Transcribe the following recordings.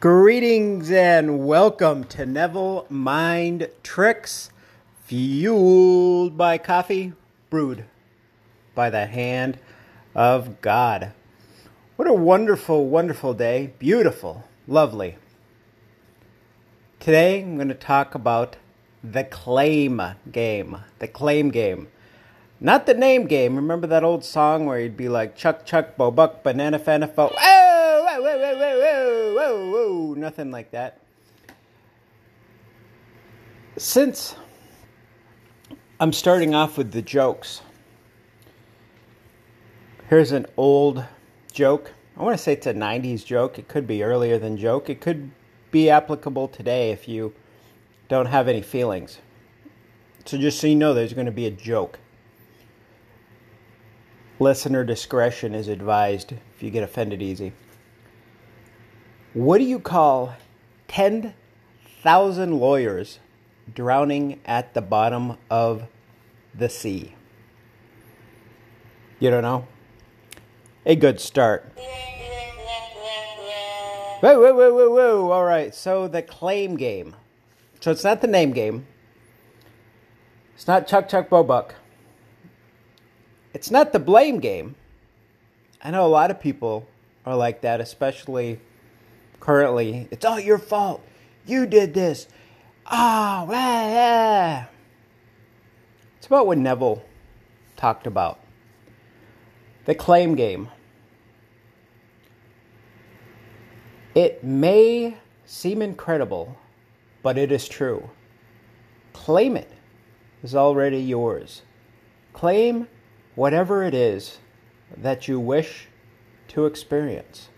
Greetings and welcome to Neville Mind Tricks, fueled by coffee, brewed by the hand of God. What a wonderful, wonderful day. Beautiful, lovely. Today I'm going to talk about the claim game. The claim game. Not the name game. Remember that old song where you'd be like Chuck Chuck Bo Buck Banana Fana Fo Whoa, whoa, whoa, whoa, whoa, whoa, whoa, nothing like that. Since I'm starting off with the jokes, here's an old joke. I want to say it's a 90s joke. It could be earlier than joke. It could be applicable today if you don't have any feelings. So just so you know, there's going to be a joke. Listener discretion is advised if you get offended easy. What do you call 10,000 lawyers drowning at the bottom of the sea? You don't know? A good start. Whoa, whoa, whoa, whoa, whoa. All right, so the claim game. So it's not the name game. It's not Chuck Chuck Bobuck. It's not the blame game. I know a lot of people are like that, especially currently. It's all your fault. You did this. Ah, oh, yeah. It's about what Neville talked about. The claim game. It may seem incredible, but it is true. Claim it is already yours. Claim whatever it is that you wish to experience.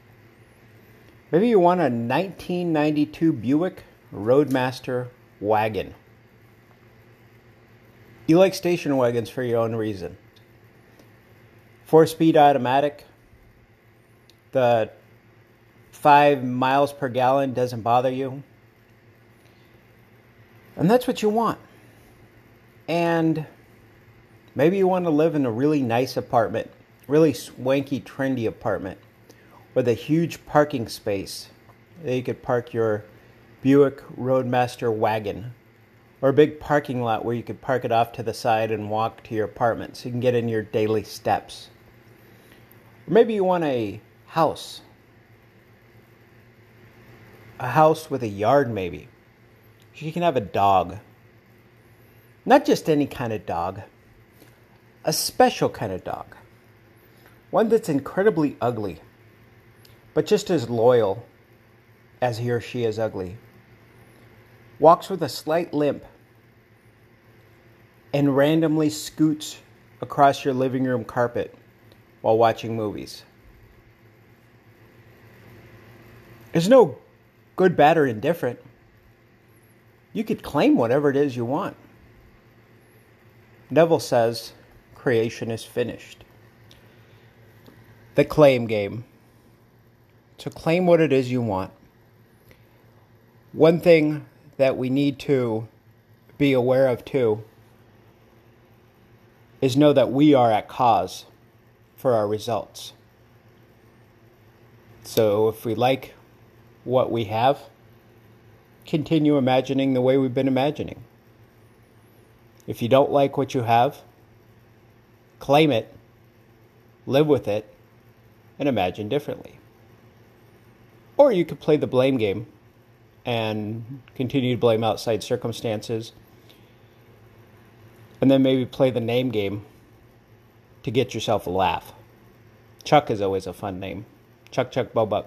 Maybe you want a 1992 Buick Roadmaster wagon. You like station wagons for your own reason. Four speed automatic. The five miles per gallon doesn't bother you. And that's what you want. And maybe you want to live in a really nice apartment, really swanky, trendy apartment with a huge parking space that you could park your Buick Roadmaster wagon or a big parking lot where you could park it off to the side and walk to your apartment so you can get in your daily steps. Or maybe you want a house. A house with a yard, maybe. You can have a dog. Not just any kind of dog, a special kind of dog. One that's incredibly ugly, but just as loyal as he or she is ugly. Walks with a slight limp and randomly scoots across your living room carpet while watching movies. There's no good, bad, or indifferent. You could claim whatever it is you want. Neville says creation is finished. The claim game. So claim what it is you want. One thing that we need to be aware of too is know that we are at cause for our results. So if we like what we have, continue imagining the way we've been imagining. If you don't like what you have, claim it, live with it, and imagine differently. Or you could play the blame game and continue to blame outside circumstances. And then maybe play the name game to get yourself a laugh. Chuck is always a fun name. Chuck Chuck Bobuck.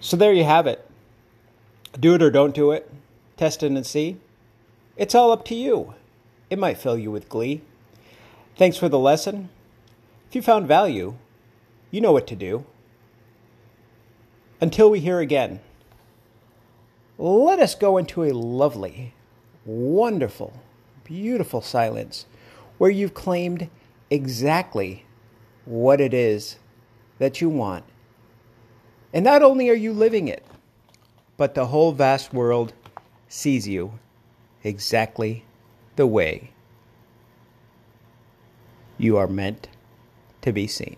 So there you have it. Do it or don't do it. Test it and see. It's all up to you. It might fill you with glee. Thanks for the lesson. If you found value, you know what to do. Until we hear again, let us go into a lovely, wonderful, beautiful silence where you've claimed exactly what it is that you want. And not only are you living it, but the whole vast world sees you exactly the way you are meant to be seen.